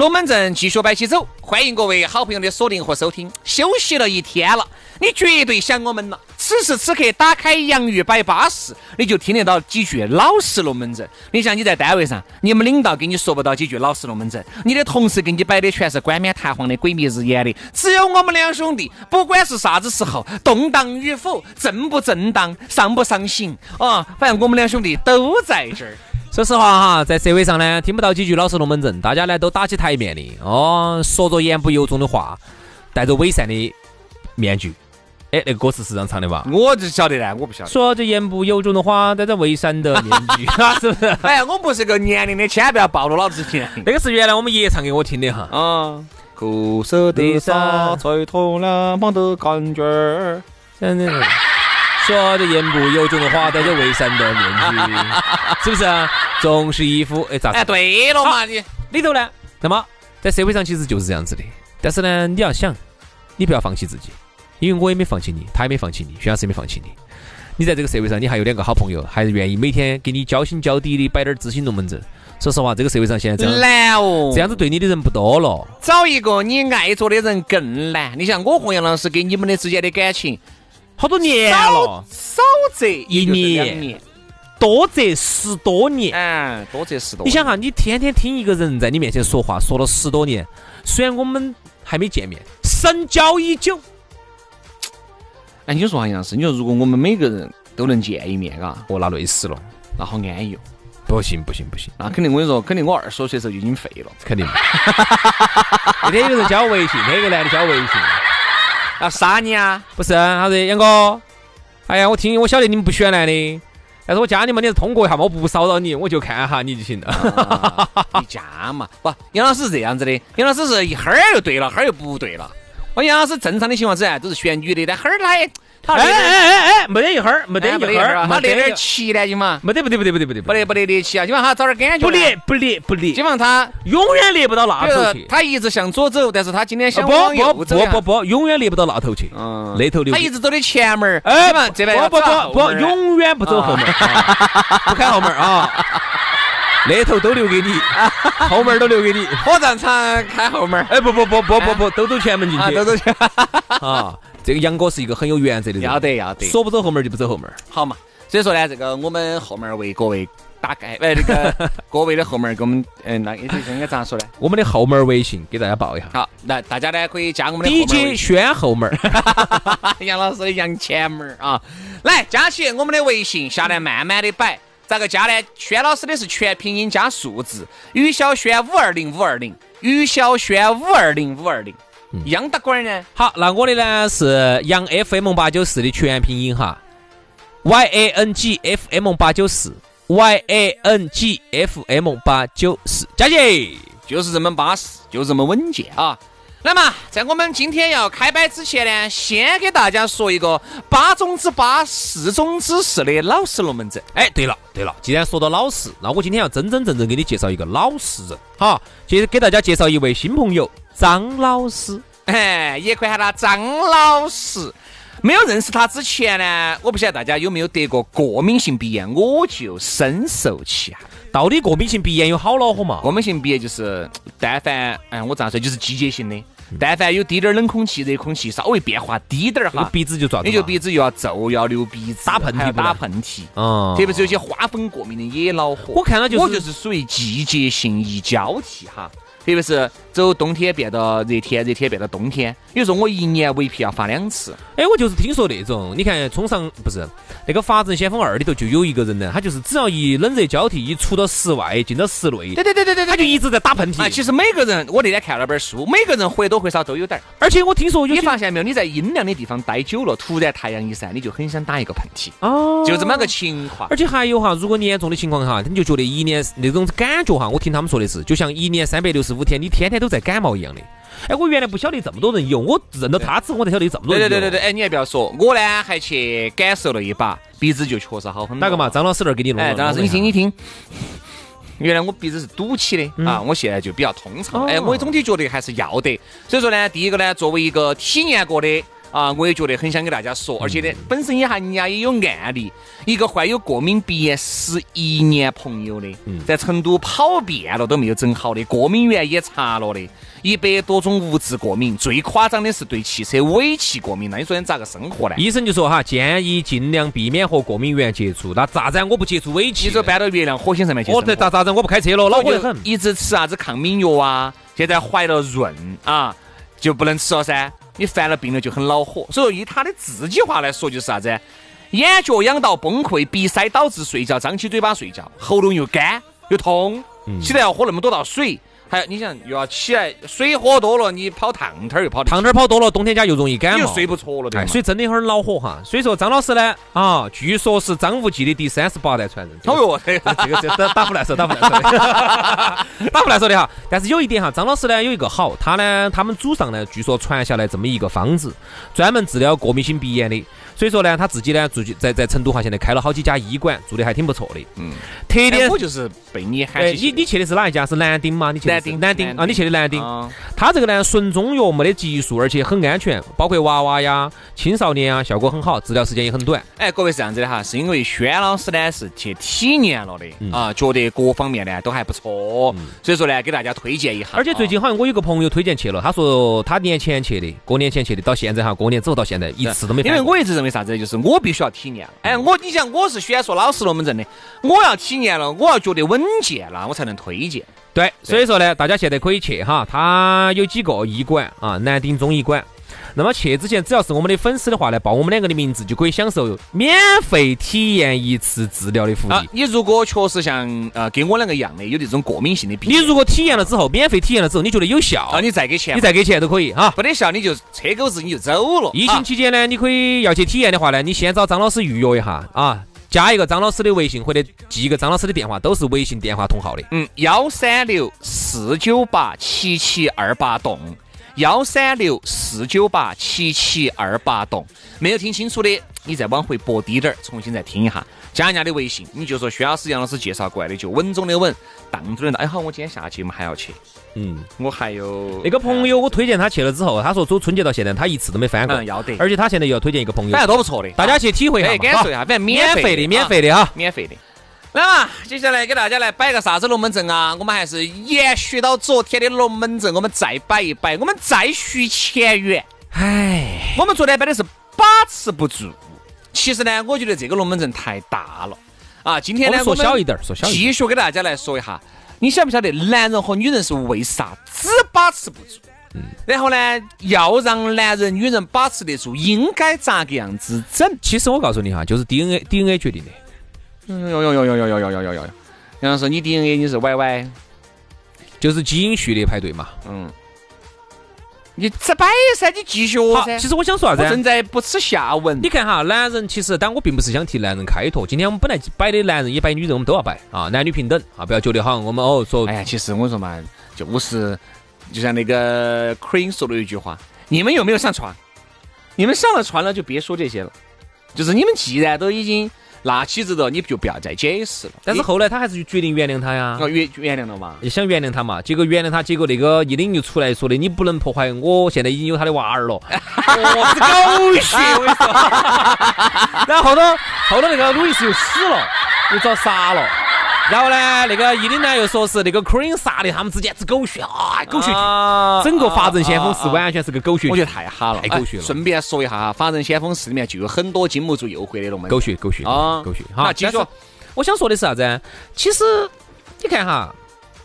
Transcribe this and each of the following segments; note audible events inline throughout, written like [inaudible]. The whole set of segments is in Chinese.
龙门阵继续摆起走，欢迎各位好朋友的锁定和收听。休息了一天了，你绝对想我们了。此时此刻打开洋芋摆巴士，你就听得到几句老实龙门阵。你像你在单位上，你们领导给你说不到几句老实龙门阵，你的同事给你摆的全是冠冕堂皇的鬼迷日眼的。只有我们两兄弟，不管是啥子时候，动荡与否，正不正当，上不上行，啊，反正我们两兄弟都在这儿。说实话哈，在社会上呢，听不到几句老实龙门阵，大家呢都打起台面的哦，说着言不由衷的话，戴着伪善的面具。哎，那个歌词是这样唱的吧？我就晓得呢，我不晓得。说着言不由衷的话，戴着伪善的面具，[laughs] 是不是？哎呀，我不是个年龄的，千万不要暴露老子年龄。[laughs] 那个是原来我们爷爷唱给我听的哈。啊，苦涩的沙，吹透了梦的感觉。真的。说着言不由衷的话，戴着伪善的面具，是不是啊？总是一副哎咋？哎，对了嘛，你里头呢？那么在社会上其实就是这样子的。但是呢，你要想，你不要放弃自己，因为我也没放弃你，他也没放弃你，徐老师也没放弃你。你在这个社会上，你还有两个好朋友，还是愿意每天给你交心交底的摆点知心龙门阵。说实话，这个社会上现在这样难哦，这样子对你的人不多了。找一个你爱着的人更难。你像我和杨老师给你们的之间的感情。好多年了，少则一年，多则十多年。嗯，多则十多。你想哈，你天天听一个人在你面前说话，说了十多年，虽然我们还没见面，深交已久。哎，你说哈，杨老师，你说如果我们每个人都能见一面，嘎，哦，那累死了，那好安逸哦。不行不行不行，那肯定我跟你说，肯定我二十多岁的时候就已经废了，肯定。[laughs] 那天有人加我微信，那个男的加我微信。要 [laughs] 杀你啊！不是，他说杨哥，哎呀，我听我晓得你们不喜欢男的，但是我加你嘛，你是通过一下嘛，我不骚扰你，我就看下你就行了。[laughs] 你加嘛？不，杨老师是这样子的，杨老师是一哈儿又对了，哈儿又不对了。我杨老师正常的情况之下都是选女的，但哈儿他也。哎哎哎哎，没得一会儿，没得一会儿，他练点气呢，今嘛？没得不得不得不得不得不得不得练气啊！基本上他找点感觉。不练不练不练，基本上他永远练不到那头去。他一直向左走，但是他今天想往右走。不不不不，永远练不到那头去。嗯，那头他一直走的前门哎，这边不不不不，永远不走后门，不开后门啊。那头都留给你，[laughs] 后门都留给你。火葬场开后门。哎，不不不不不不，都走前门进去。都走前。啊。这个杨哥是一个很有原则的人，要得要得，说不走后门就不走后门，好嘛。所以说呢，这个我们后门为各位打开，哎，[laughs] 这个 [laughs] 各位的后门给我们，嗯，那应该咋说呢？我们的后门微信给大家报一下。好，来大家呢可以加我们的 DJ 轩后门，[laughs] 杨老师的杨前门啊，来加起我们的微信，下来慢慢的摆，咋个加呢？轩老师的是全拼音加数字，于小轩五二零五二零，于小轩五二零五二零。杨大官呢？好，那我的呢是杨 FM 八九四的全拼音哈，Y A N G F M 八九四，Y A N G F M 八九四，佳姐就是这么巴适，就是这么稳健啊。那么在我们今天要开摆之前呢，先给大家说一个八中之八，四中之四的老实龙门阵。哎，对了对了，既然说到老实，那我今天要真真正正给你介绍一个老实人，哈，接着给大家介绍一位新朋友。张老师，哎，也可以喊他张老师。没有认识他之前呢，我不晓得大家有没有得过过敏性鼻炎，我就深受其害。到底过敏性鼻炎有好恼火嘛？过敏性鼻炎就是，但凡，哎，我这样说就是季节性的，但凡有滴点儿冷空气、热空气稍微变化低点儿哈，鼻子就抓，你就鼻子又要皱，又要流鼻子，打喷嚏，打喷嚏。嗯，特别是有些花粉过敏的也恼火。我看到就是，我就是属于季节性一交替哈。特别是走冬天变到热天，热天变到冬天，比如说我一年围皮要发两次。哎，我就是听说那种，你看冲上不是那个《法证先锋二》里头就有一个人呢，他就是只要一冷热交替，一出到室外，进到室内，对对对对对，他就一直在打喷嚏。啊，其实每个人，我那天看了本书，每个人或多或少都有点儿。而且我听说，你发现没有？你在阴凉的地方待久了，突然太阳一晒，你就很想打一个喷嚏。哦，就这么个情况。而且还有哈，如果严重的情况哈，你就觉得一年那种感觉哈，我听他们说的是，就像一年三百六十五天，你天天都在感冒一样的。哎，我原来不晓得这么多人用，我认到他之后，我才晓得这么多人。对对对对对，哎，你还不要说，我呢还去感受了一把，鼻子就确实好很多。哪个嘛？张老师那儿给你弄。哎，张老师，你听你听。原来我鼻子是堵起的啊，我现在就比较通畅。哎，我总体觉得还是要得。所以说呢，第一个呢，作为一个体验过的。啊，我也觉得很想给大家说，而且呢，本身也还人家也有案例，一个患有过敏鼻炎十一年朋友的，在成都跑遍了都没有整好的，过敏源也查了的，一百多种物质过敏，最夸张的是对汽车尾气过敏，那你说你咋个生活呢？医生就说哈，建议尽量避免和过敏源接触。那咋子我不接触尾气？你说搬到月亮火星上面去？我这，咋咋子我不开车了，恼火得很。一直吃啥子抗敏药啊？现在怀了孕啊，就不能吃了噻。你犯了病了就很恼火，所以以他的自己话来说就是啥子？眼角痒到崩溃，鼻塞导致睡觉张起嘴巴睡觉，喉咙又干又痛，起来要喝那么多道水。还有，你想又要起来，水喝多了，你跑烫天儿又跑烫天儿跑多了，冬天家又容易感冒，睡不着了，对所以真的很恼火哈。所以说张老师呢，啊，据说是张无忌的第三十八代传人。哦哟，这个是打打不来说，打不来说的，打不来说 [laughs] 的哈。但是有一点哈，张老师呢有一个好，他呢他们祖上呢据说传下来这么一个方子，专门治疗过敏性鼻炎的。所以说呢，他自己呢，自己在在成都哈，现在开了好几家医馆，做的还挺不错的。嗯，特点我就是被你喊起。你你去的是哪一家？是南丁吗？你去南丁南丁啊？你去的南丁？他这个呢，纯中药，没得激素，而且很安全，包括娃娃呀、青少年啊，效果很好，治疗时间也很短。哎，各位是这样子的哈，是因为轩老师呢是去体验了的啊，觉得各方面呢都还不错，所以说呢给大家推荐一下。而且最近好像我有个朋友推荐去了，他说他年前去的，过年前去的，到现在哈，过年之后到现在一次都没。因为我一直认为啥子，就是我必须要体验。哎，我你想我是选说老实龙门阵的，我要体验了，我要觉得稳健了，我才能推荐。对，所以说呢，大家现在可以去哈，他有几个医馆啊，南丁中医馆。那么去之前，只要是我们的粉丝的话呢，报我们两个的名字，就可以享受免费体验一次治疗的福利。你如果确实像呃跟我两个一样的有这种过敏性的病，你如果体验了之后，免费体验了之后，你觉得有效，啊，你再给钱，你再给钱都可以啊。不得效，你就车狗子你就走了。疫情期间呢，你可以要去体验的话呢，你先找张老师预约一下啊，加一个张老师的微信或者记一个张老师的电话，都是微信电话同号的。嗯，幺三六四九八七七二八栋。幺三六四九八七七二八栋，没有听清楚的，你再往回拨低点儿，重新再听一下。加人家的微信，你就说薛老师、杨老师介绍过来的，就稳中的稳，当中的当。哎好，我今天下节目还要去。嗯，我还有那个朋友，我推荐他去了之后，他说走春节到现在他一次都没翻过。要得。而且他现在又要推荐一个朋友，反正多不错的，大家去体会一下，感受一下，反正免费的，免费的哈，免费的。来嘛，接下来给大家来摆个啥子龙门阵啊？我们还是延续到昨天的龙门阵，我们再摆一摆，我们再续前缘。哎，我们昨天摆的是把持不住。其实呢，我觉得这个龙门阵太大了啊。今天呢，说小一点，说小一点，继续给大家来说一下。你晓不晓得，男人和女人是为啥只把持不住？嗯。然后呢，要让男人、女人把持得住，应该咋个样子整？其实我告诉你哈，就是 DNA，DNA 决定的。哟哟哟哟哟哟哟哟哟哟！杨老师，你 DNA 你是 YY，就是基因序列排队嘛。嗯，你这摆噻，你继续噻。其实我想说啥子？正在不耻下问。你看哈，男人其实，但我并不是想替男人开脱。今天我们本来摆的男人也摆女人，我们都要摆啊，男女平等啊，不要觉得好像我们哦说。哎呀，其实我说嘛，就是就像那个 Queen 说的一句话：你们有没有上床？你们上了床了，就别说这些了。就是你们既然都已经。那起子了，你就不要再解释了。但是后来他还是决定原谅他呀。原原谅了嘛？你想原谅他嘛？结果原谅他，结果那个一领就出来说的，你不能破坏我现在已经有他的娃儿了。[laughs] 哦，是狗血！我跟你说。[laughs] 然后后头后头那个路易斯又死了，又遭杀了。然后呢，那个伊琳呢又说是那个 Queen 杀的，他们之间是狗血啊，狗血剧。整个法证先锋是完全是个狗血剧，我觉得太哈了，太狗血了。顺便说一下哈，法证先锋四里面就有很多经不住诱惑的龙门。狗血，狗血啊，狗血。好，继续。我想说的是啥子？其实你看哈，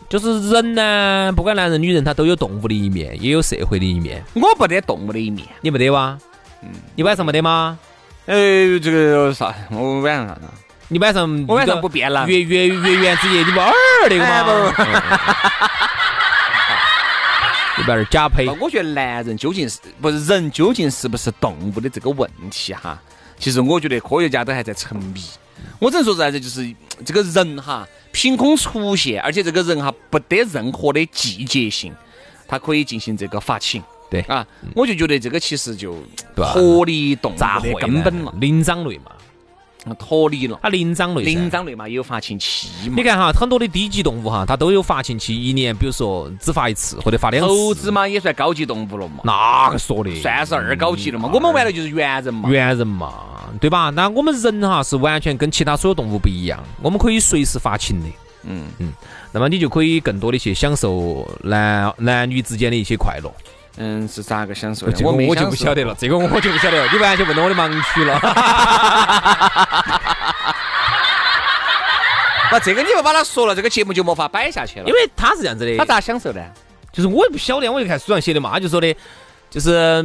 就是人呢，不管男人女人，他都有动物的一面，也有社会的一面。我不得动物的一面。你没得哇？嗯，你晚上没得吗？呃，这个啥？我晚上啥子？你晚上我晚上不变了。月月月圆之夜，你不二 [laughs] 那个吗？你不要假 [laughs] 配。我觉得男人究竟是不是人，究竟是不是动物的这个问题哈？其实我觉得科学家都还在沉迷。我只能说啥子，就是这个人哈，凭空出现，而且这个人哈不得任何的季节性，他可以进行这个发情。对啊，我就觉得这个其实就脱离动物的根本了，灵长类嘛。脱离了，它灵长类，灵长类嘛也，有发情期嘛。你看哈，很多的低级动物哈，它都有发情期，一年比如说只发一次或者发两次。猴子嘛，也算高级动物了嘛。哪个说的？算是二高级了嘛。我们玩的就是猿人嘛。猿人嘛，对吧？那我们人哈是完全跟其他所有动物不一样，我们可以随时发情的。嗯嗯。那么你就可以更多的去享受男男女之间的一些快乐。嗯，是咋个享受？这个我就不晓得了，这个我就不晓得了，你完全问到我的盲区了。[laughs] 那这个你不把他说了，这个节目就没法摆下去了。因为他是这样子的，他咋享受呢？就是我也不晓得，我就看书上写的嘛，就说的。就是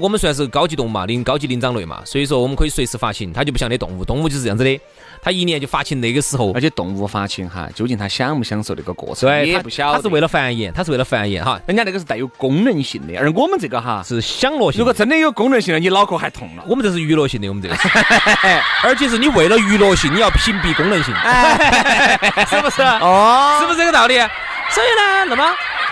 我们算是高级动物嘛，灵高级灵长类嘛，所以说我们可以随时发情，它就不像那动物，动物就是这样子的，它一年就发情那个时候，而且动物发情哈，究竟它享不享受那个过程，也不晓得，它是为了繁衍，它是为了繁衍哈，人家那个是带有功能性的，而我们这个哈是享乐性。如果真的有功能性的，你脑壳还痛了。我们这是娱乐性的，我们这个，[laughs] 而且是你为了娱乐性，你要屏蔽功能性，[laughs] 是不是？哦，是不是这个道理？所以呢，那么。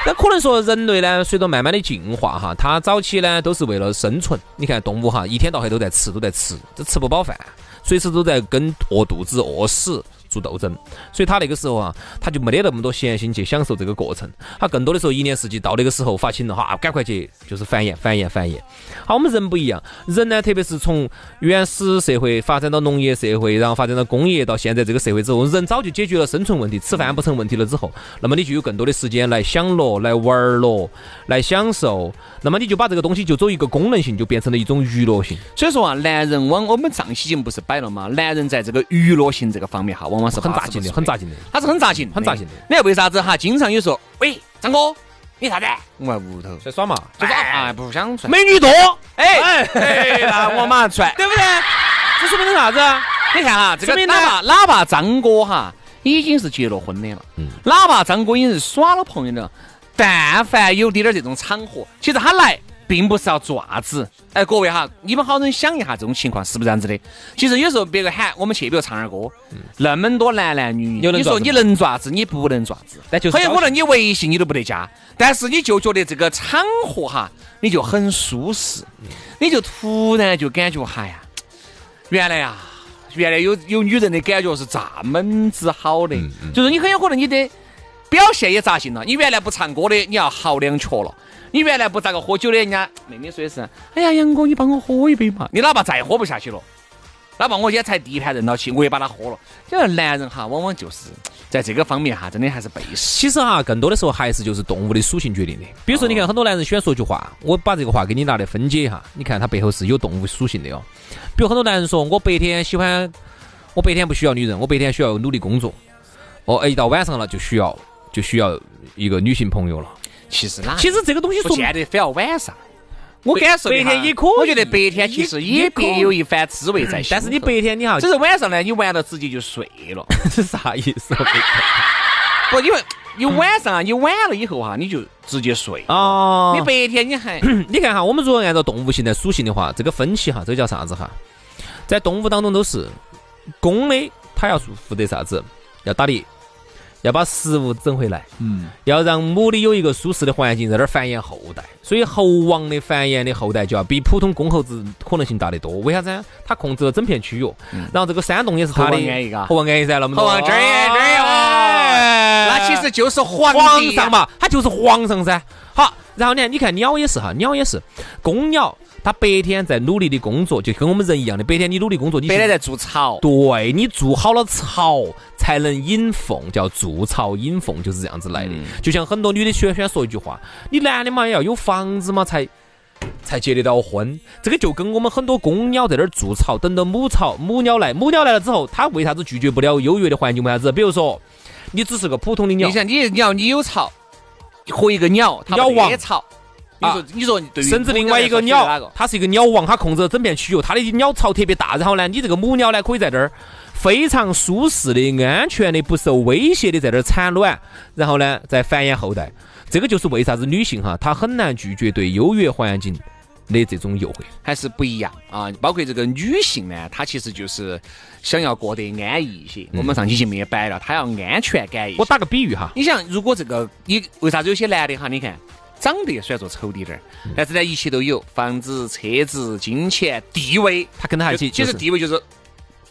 那可能说人类呢，随着慢慢的进化哈，它早期呢都是为了生存。你看动物哈，一天到黑都在吃，都在吃，这吃不饱饭，随时都在跟饿肚子、饿死。做斗争，所以他那个时候啊，他就没得那么多闲心去享受这个过程。他更多的时候，一年四季到那个时候发情了哈，赶快去就是繁衍、繁衍、繁衍。好，我们人不一样，人呢，特别是从原始社会发展到农业社会，然后发展到工业，到现在这个社会之后，人早就解决了生存问题，吃饭不成问题了之后，那么你就有更多的时间来享乐、来玩乐、来享受。那么你就把这个东西就走一个功能性，就变成了一种娱乐性。所以说啊，男人往我们上期节目不是摆了吗？男人在这个娱乐性这个方面哈，往往是很扎劲的，很扎劲的，他是很扎劲，很扎劲的。你看为啥子哈？经常有时候，喂，张哥，你啥子？我在屋头在耍嘛，在耍啊，不想出来。美女多，哎哎，那我马上出来，[laughs] 对不对？这说明啥子？你看哈，这个哪怕哪怕张哥哈已经是结了婚的了，嗯，哪怕张哥已经是耍了朋友了，但凡有点点这种场合，其实他来。并不是要做啥子，哎，各位哈，你们好生想一下这种情况是不是这样子的？其实有时候别个喊我们去，比如唱点歌，那么多男男女女，你说你能做啥子？你不能做啥子？但就很有可能你微信你都不得加，但是你就觉得这个场合哈，你就很舒适，你就突然就感觉哈呀，原来呀，原来有有女人的感觉是这么子好的，就是你很有可能你的表现也扎心了，你原来不唱歌的，你要嚎两瘸了。你原来不咋个喝酒的，人家妹妹说的是，哎呀，杨哥，你帮我喝一杯嘛。你哪怕再喝不下去了，哪怕我今天才第一盘认到起，我也把它喝了。就是男人哈，往往就是在这个方面哈，真的还是背时。其实哈，更多的时候还是就是动物的属性决定的。比如说，你看很多男人喜欢说句话，我把这个话给你拿来分解一下，你看他背后是有动物属性的哦。比如很多男人说，我白天喜欢，我白天不需要女人，我白天需要努力工作。哦，一到晚上了就需要就需要一个女性朋友了。其实哪？其实这个东西不见得非要晚上。我感受白天也可以。我觉得白天其实也别有一番滋味在。但是你白天你哈，只是晚上呢，你玩到直接就睡了。[laughs] 是啥意思？[laughs] 不，因为你晚上啊，你晚了以后哈，你就直接睡。哦。你白天你还，[clears throat] 你看哈，我们如果按照动物性的属性的话，这个分歧哈，这叫啥子哈？在动物当中都是公的，它要负责啥子？要打猎。要把食物整回来，嗯，要让母的有一个舒适的环境在那儿繁衍后代，所以猴王的繁衍的后代就要比普通公猴子可能性大得多。为啥子？它控制了整片区域，然后这个山洞也是它的。猴王安逸噻，那么多。猴王这儿也这儿也那其实就是皇皇上嘛，他就是皇上噻。好，然后呢，你看鸟也是哈，鸟也是公鸟。他白天在努力的工作，就跟我们人一样的。白天你努力工作，你白天在筑巢。对你筑好了巢，才能引凤，叫筑巢引凤，就是这样子来的。就像很多女的喜欢喜欢说一句话：“你男的嘛，也要有房子嘛，才才结得到婚。”这个就跟我们很多公鸟在那儿筑巢，等到母巢母鸟来，母鸟来了之后，它为啥子拒绝不了优越的环境？为啥子？比如说。你只是个普通的鸟你，想，你鸟你有巢和一个鸟，它鸟王没巢。你说，你说对于甚至另外一个鸟它是一个鸟王，它控制了整片区域，它的鸟巢特别大。然后呢，你这个母鸟呢，可以在这儿非常舒适的、安全的、不受威胁的在这儿产卵，然后呢再繁衍后代。这个就是为啥子女性哈，她很难拒绝对优越环境的这种诱惑。还是不一样啊。包括这个女性呢，她其实就是想要过得安逸一些。我们上期节目也摆了，她要安全感一些。我打个比喻哈，你想，如果这个你为啥子有些男的哈？你看长得虽然说丑滴点儿，嗯但是呢一切都有，房子、车子、金钱、地位，他跟他一起其实就是地位就是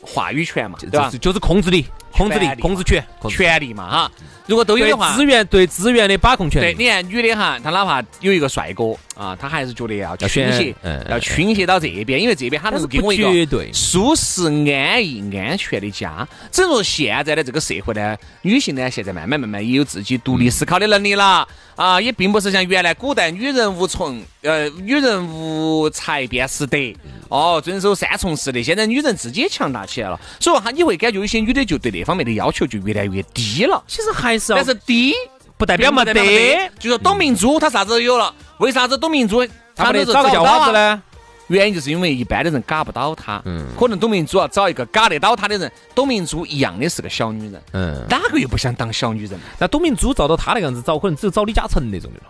话语权嘛，对吧？就是？就是控制力、控制力控制权、权力嘛哈。如果都有的话，资源对资源的把控权。对，你看女的哈，她哪怕有一个帅哥啊，她还是觉得要倾斜要倾斜到这边，因为这边她能够给我一个舒适、安逸、安全的家。只能说现在的这个社会呢，女性呢现在慢慢慢慢也有自己独立思考的能力了啊，也并不是像原来古代女人无从呃女人无才便是德哦，遵守三从四德。现在女人自己也强大起来了，所以说她你会感觉有些女的就对那方面的要求就越来越低了。其实还是要，但是低不代表没得。就说董明珠她啥子都有了，为啥子董明珠她没都是得找个叫花子不到啊？呢？原因就是因为一般的人嘎不到她，嗯可能董明珠要找一个嘎得到她的人，董明珠一样的是个小女人，嗯，哪个又不想当小女人？那董明珠照到她那个样子找，可能只有找李嘉诚那种的了。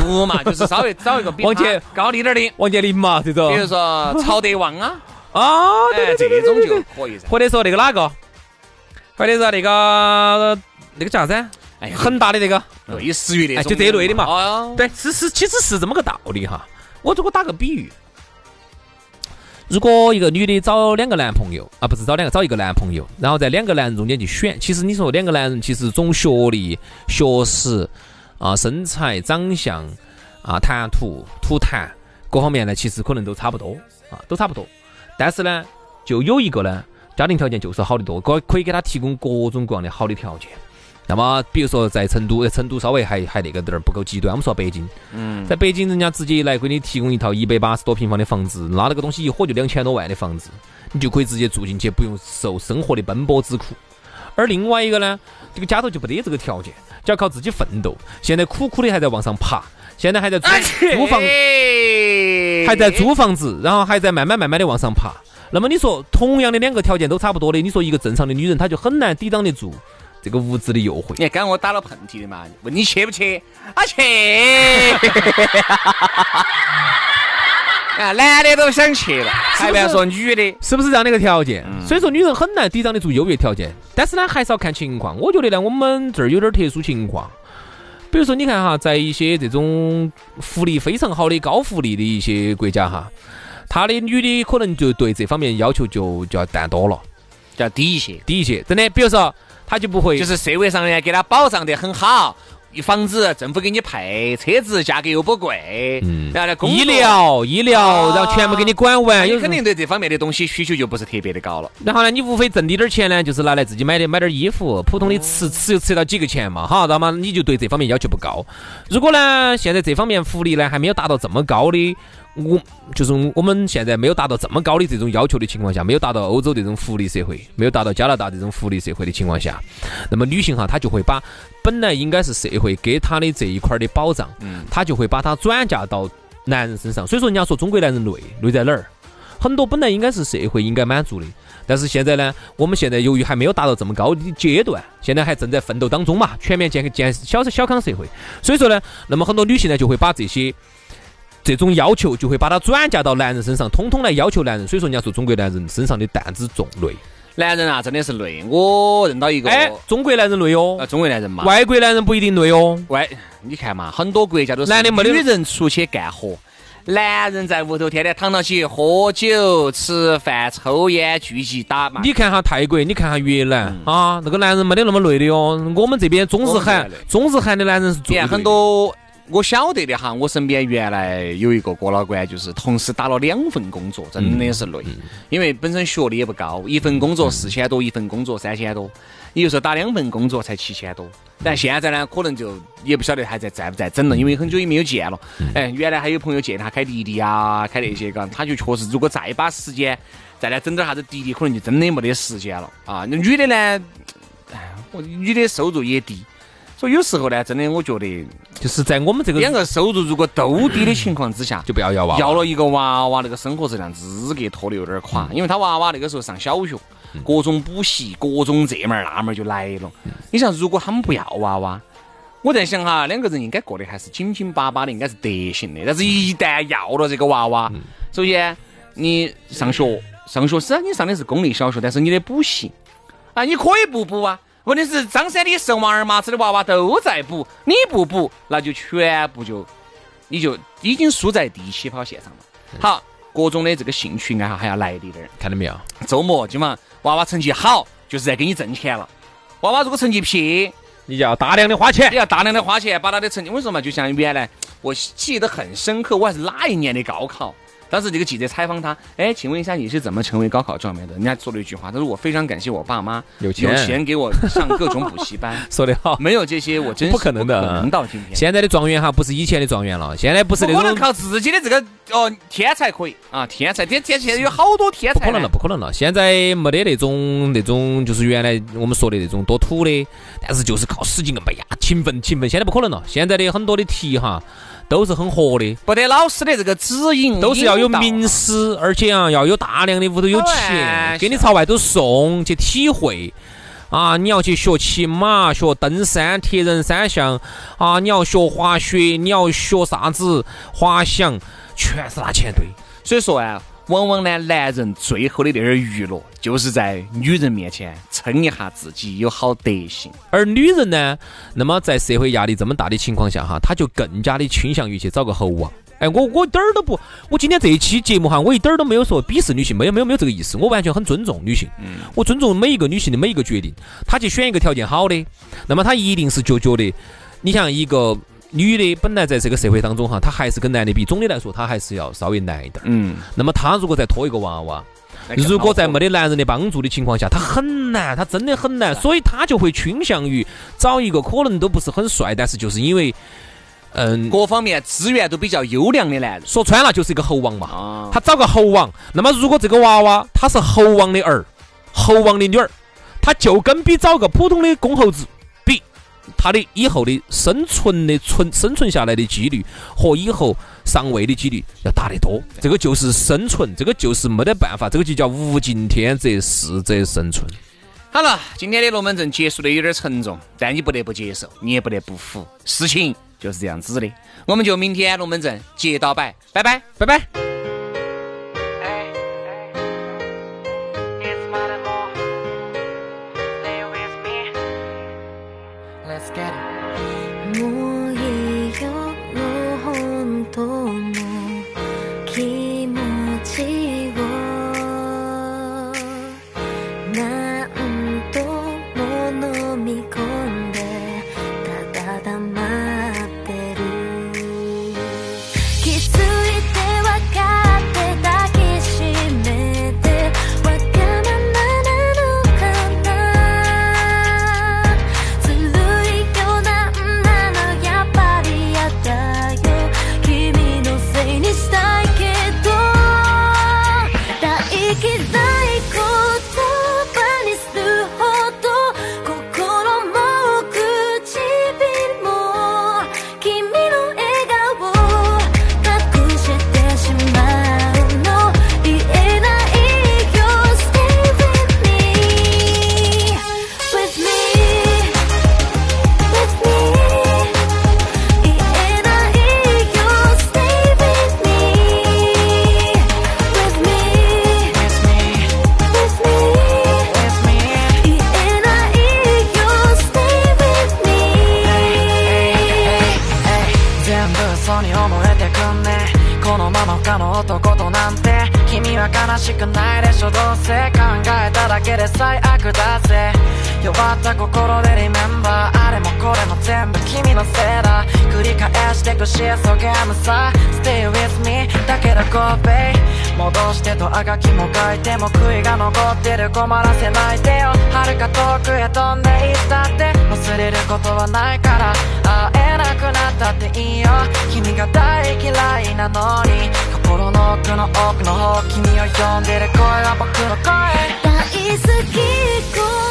不嘛，就是稍微 [laughs] 找一个比王杰高一点的，王健林嘛，这种。比如说曹德旺啊，啊，对哎，这种就可以噻。或者说那个哪个，或者说那个那个叫啥子？哎呀，恒大的那个，类似于那哎种，就这类的嘛。哦，对，是是，其实是这么个道理哈。我如果打个比喻，如果一个女的找两个男朋友啊，不是找两个，找一个男朋友，然后在两个男人中间去选，其实你说两个男人其实总学历、学识啊、身材、长相啊、谈吐、吐痰各方面呢，其实可能都差不多啊，都差不多。但是呢，就有一个呢，家庭条件就是好得多，可可以给他提供各种各样的好的条件。那么，比如说在成都，呃成都稍微还还那个点儿不够极端。我们说北京，嗯，在北京人家直接来给你提供一套一百八十多平方的房子，那那个东西一火就两千多万的房子，你就可以直接住进去，不用受生活的奔波之苦。而另外一个呢，这个家头就不得这个条件，就要靠自己奋斗。现在苦苦的还在往上爬，现在还在租租房，还在租房子，然后还在慢慢慢慢的往上爬。那么你说，同样的两个条件都差不多的，你说一个正常的女人，她就很难抵挡得住这个物质的诱惑。你看刚刚我打了喷嚏的嘛，问你去不去？啊去！[laughs] 啊，男的都想去了，还不要说女的。是不是这样的一个条件？所以说女人很难抵挡得住优越条件，但是呢，还是要看情况。我觉得呢，我们这儿有点特殊情况，比如说你看哈，在一些这种福利非常好的高福利的一些国家哈，他的女的可能就对这方面要求就就要淡多了，就要低一些，低一些。真的，比如说他就不会就是社会上呢给他保障得很好，一房子政府给你配，车子价格又不贵，嗯然后呢医，疗医疗，啊然后全部给你管完，有你肯定对这方面的东西需求就不是特别的高了。然后呢，你无非挣滴点儿钱呢，就是拿来自己买点买点儿衣服，普通的吃吃就吃到几个钱嘛，哈，那么你就对这方面要求不高。如果呢，现在这方面福利呢还没有达到这么高的，我就是我们现在没有达到这么高的这种要求的情况下，没有达到欧洲这种福利社会，没有达到加拿大这种福利社会的情况下，那么女性哈，她就会把本来应该是社会给他的这一块儿的保障，嗯她就会把它转嫁到男人身上。所以说，人家说中国男人累，累在哪儿？很多本来应该是社会应该满足的，但是现在呢，我们现在由于还没有达到这么高的阶段，现在还正在奋斗当中嘛，全面建建小小康社会，所以说呢，那么很多女性呢就会把这些这种要求就会把它转嫁到男人身上，通通来要求男人。所以说，人家说中国男人身上的担子重累。男人啊，真的是累。我认到一个，哎，中国男人累哦啊，，中国男人嘛，外国男人不一定累哦。外，你看嘛，很多国家都是男的没得女人出去干活，男人在屋头天天躺到起喝酒、吃饭、抽烟、聚集打麻。你看哈泰国，你看哈越南、啊，那个男人没得那么累的哟。我们这边中日韩中日韩的男人是最累很多我晓得的哈，我身边原来有一个哥老倌，就是同时打了两份工作，真的是累，因为本身学历也不高，一份工作四千多，一份工作三千多，也就是说打两份工作才七千多。但现在呢，可能就也不晓得还在在不在整了，因为很久也没有见了。哎，原来还有朋友见他开滴滴啊，开那些，嘎，他就确实如果再把时间再来整点啥子滴滴，可能就真的没得时间了啊。那女的呢？哎我女的收入也低，所以有时候呢，真的我觉得就是在我们这个两个收入如果都低的情况之下，就不要要娃娃，要了一个娃娃，那个生活质量资格拖得有点垮，因为他娃娃那个时候上小学，各种补习，各种这门儿那门儿就来了。你想，如果他们不要娃娃，我在想哈，两个人应该过得还是紧紧巴巴的，应该是得行的。但是，一旦要了这个娃娃，首先你上学，上学虽然，你上的是公立小学，但是你的补习啊，你可以不补啊。问题是张三李四王二麻子的娃娃都在补，你不补，那就全部就你就已经输在第一起跑线上了。好，各种的这个兴趣爱好还要来一点儿。看到没有？周末基本上娃娃成绩好，就是在给你挣钱了。娃娃如果成绩撇，你就要大量的花钱你。要大量的花钱把他的成绩。我说嘛，就像原来我记得很深刻，我还是哪一年的高考。当时这个记者采访他，哎，请问一下你是怎么成为高考状元的？人家说了一句话，他说我非常感谢我爸妈有钱有钱给我上各种补习班，说得好，没有这些我真是不可能的能到今天。现在的状元哈，不是以前的状元了，现在不是那种不可能靠自己的这个哦天才可以啊，天才天天现在有好多天才，不可能了，不可能了。现在没得那种那种，就是原来我们说的那种多土的，但是就是靠使劲哎呀，勤奋勤奋。现在不可能了，现在的很多的题哈都是很活的，不得老师的这个指引，都是要有名师，而且啊要有大量的屋头有钱，给你朝外头送去体会。啊，你要去学骑马、学登山、铁人三项啊，你要学滑雪，你要学啥子滑翔，全是拿钱堆。所以说啊，往往呢，男人最后的那点儿娱乐，就是在女人面前称一下自己有好德行。而女人呢，那么在社会压力这么大的情况下哈，她就更加的倾向于去找个猴王。哎，我我一点儿都不，我今天这一期节目哈，我一点儿都没有说鄙视女性，没有没有没有这个意思，我完全很尊重女性，我尊重每一个女性的每一个决定。她去选一个条件好的，那么她一定是就觉得，你像一个女的本来在这个社会当中哈，她还是跟男的比，总的来说她还是要稍微难一点。儿。嗯，那么她如果再拖一个娃娃，如果在没得男人的帮助的情况下，她很难，她真的很难，所以她就会倾向于找一个可能都不是很帅，但是就是因为，嗯，各方面资源都比较优良的男人。说穿了就是一个猴王嘛。啊，他找个猴王，那么如果这个娃娃他是猴王的儿，猴王的女儿，他就跟比找个普通的公猴子他的以后的生存的存生存下来的几率和以后上位的几率要大得多。这个就是生存，这个就是没得办法，这个就叫物竞天择，适者生存。好了，今天的龙门阵结束的有点沉重，但你不得不接受，你也不得不服，事情就是这样子的。我们就明天龙门阵接到摆，拜拜，拜拜。で最悪だぜ弱った心でリメンバー。あれもこれも全部君のせいだ。繰り返してくシソゲームさ。Stay with me だけど Go babe 戻してとあがきも書いても悔いが残ってる。困らせないでよ。遥か遠くへ飛んでいったって。忘れることはないから。会えなくなったっていいよ。君が大嫌いなのに。心の奥の奥の方君を呼んでる声は僕の声。好き